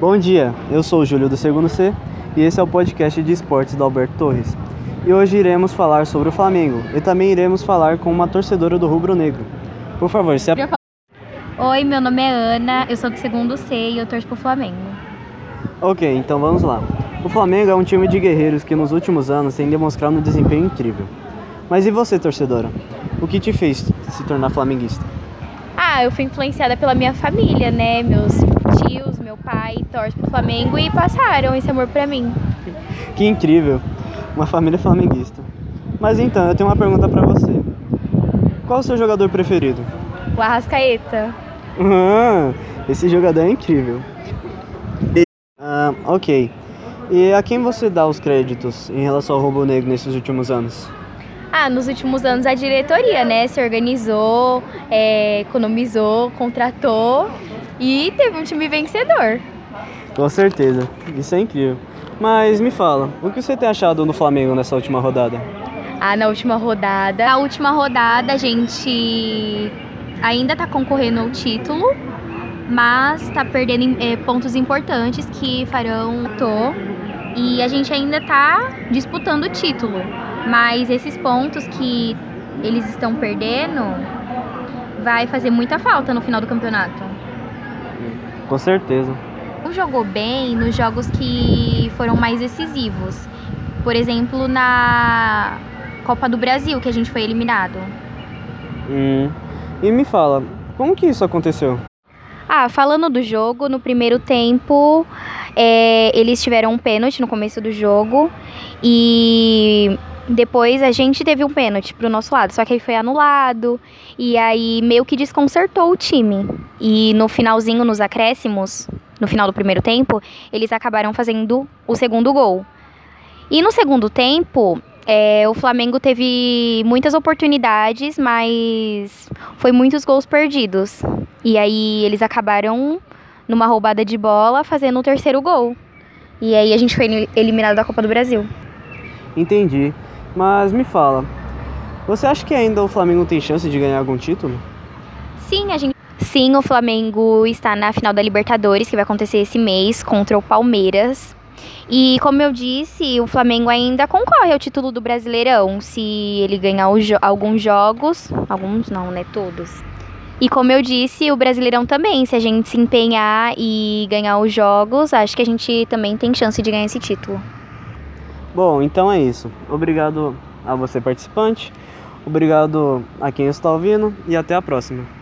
Bom dia, eu sou o Júlio do segundo C e esse é o podcast de esportes do Alberto Torres. E hoje iremos falar sobre o Flamengo e também iremos falar com uma torcedora do Rubro Negro. Por favor, se ap... Oi, meu nome é Ana, eu sou do segundo C e eu torço pro Flamengo. Ok, então vamos lá. O Flamengo é um time de guerreiros que nos últimos anos tem demonstrado um desempenho incrível. Mas e você, torcedora? O que te fez se tornar flamenguista? Ah, eu fui influenciada pela minha família, né? Meus tios, meu pai torcem pro Flamengo e passaram esse amor pra mim. Que incrível! Uma família flamenguista. Mas então, eu tenho uma pergunta pra você. Qual o seu jogador preferido? O Arrascaeta. Ah, esse jogador é incrível. Ah, ok. E a quem você dá os créditos em relação ao Roubo Negro nesses últimos anos? Ah, nos últimos anos a diretoria, né, se organizou, é, economizou, contratou e teve um time vencedor. Com certeza, isso é incrível. Mas me fala, o que você tem achado no Flamengo nessa última rodada? Ah, na última rodada. Na última rodada a gente ainda tá concorrendo ao título, mas tá perdendo é, pontos importantes que farão tô. E a gente ainda tá disputando o título. Mas esses pontos que eles estão perdendo vai fazer muita falta no final do campeonato. Com certeza. Não jogou bem nos jogos que foram mais decisivos. Por exemplo, na Copa do Brasil, que a gente foi eliminado. Hum. E me fala, como que isso aconteceu? Ah, falando do jogo, no primeiro tempo é, eles tiveram um pênalti no começo do jogo e depois a gente teve um pênalti pro nosso lado, só que aí foi anulado e aí meio que desconcertou o time. E no finalzinho, nos acréscimos, no final do primeiro tempo, eles acabaram fazendo o segundo gol. E no segundo tempo, é, o Flamengo teve muitas oportunidades, mas foi muitos gols perdidos. E aí eles acabaram numa roubada de bola fazendo o terceiro gol. E aí a gente foi eliminado da Copa do Brasil. Entendi. Mas me fala, você acha que ainda o Flamengo tem chance de ganhar algum título? Sim, a gente. Sim, o Flamengo está na final da Libertadores, que vai acontecer esse mês, contra o Palmeiras. E como eu disse, o Flamengo ainda concorre ao título do Brasileirão, se ele ganhar jo alguns jogos. Alguns não, né? Todos. E como eu disse, o Brasileirão também, se a gente se empenhar e ganhar os jogos, acho que a gente também tem chance de ganhar esse título. Bom, então é isso. Obrigado a você participante, obrigado a quem está ouvindo e até a próxima.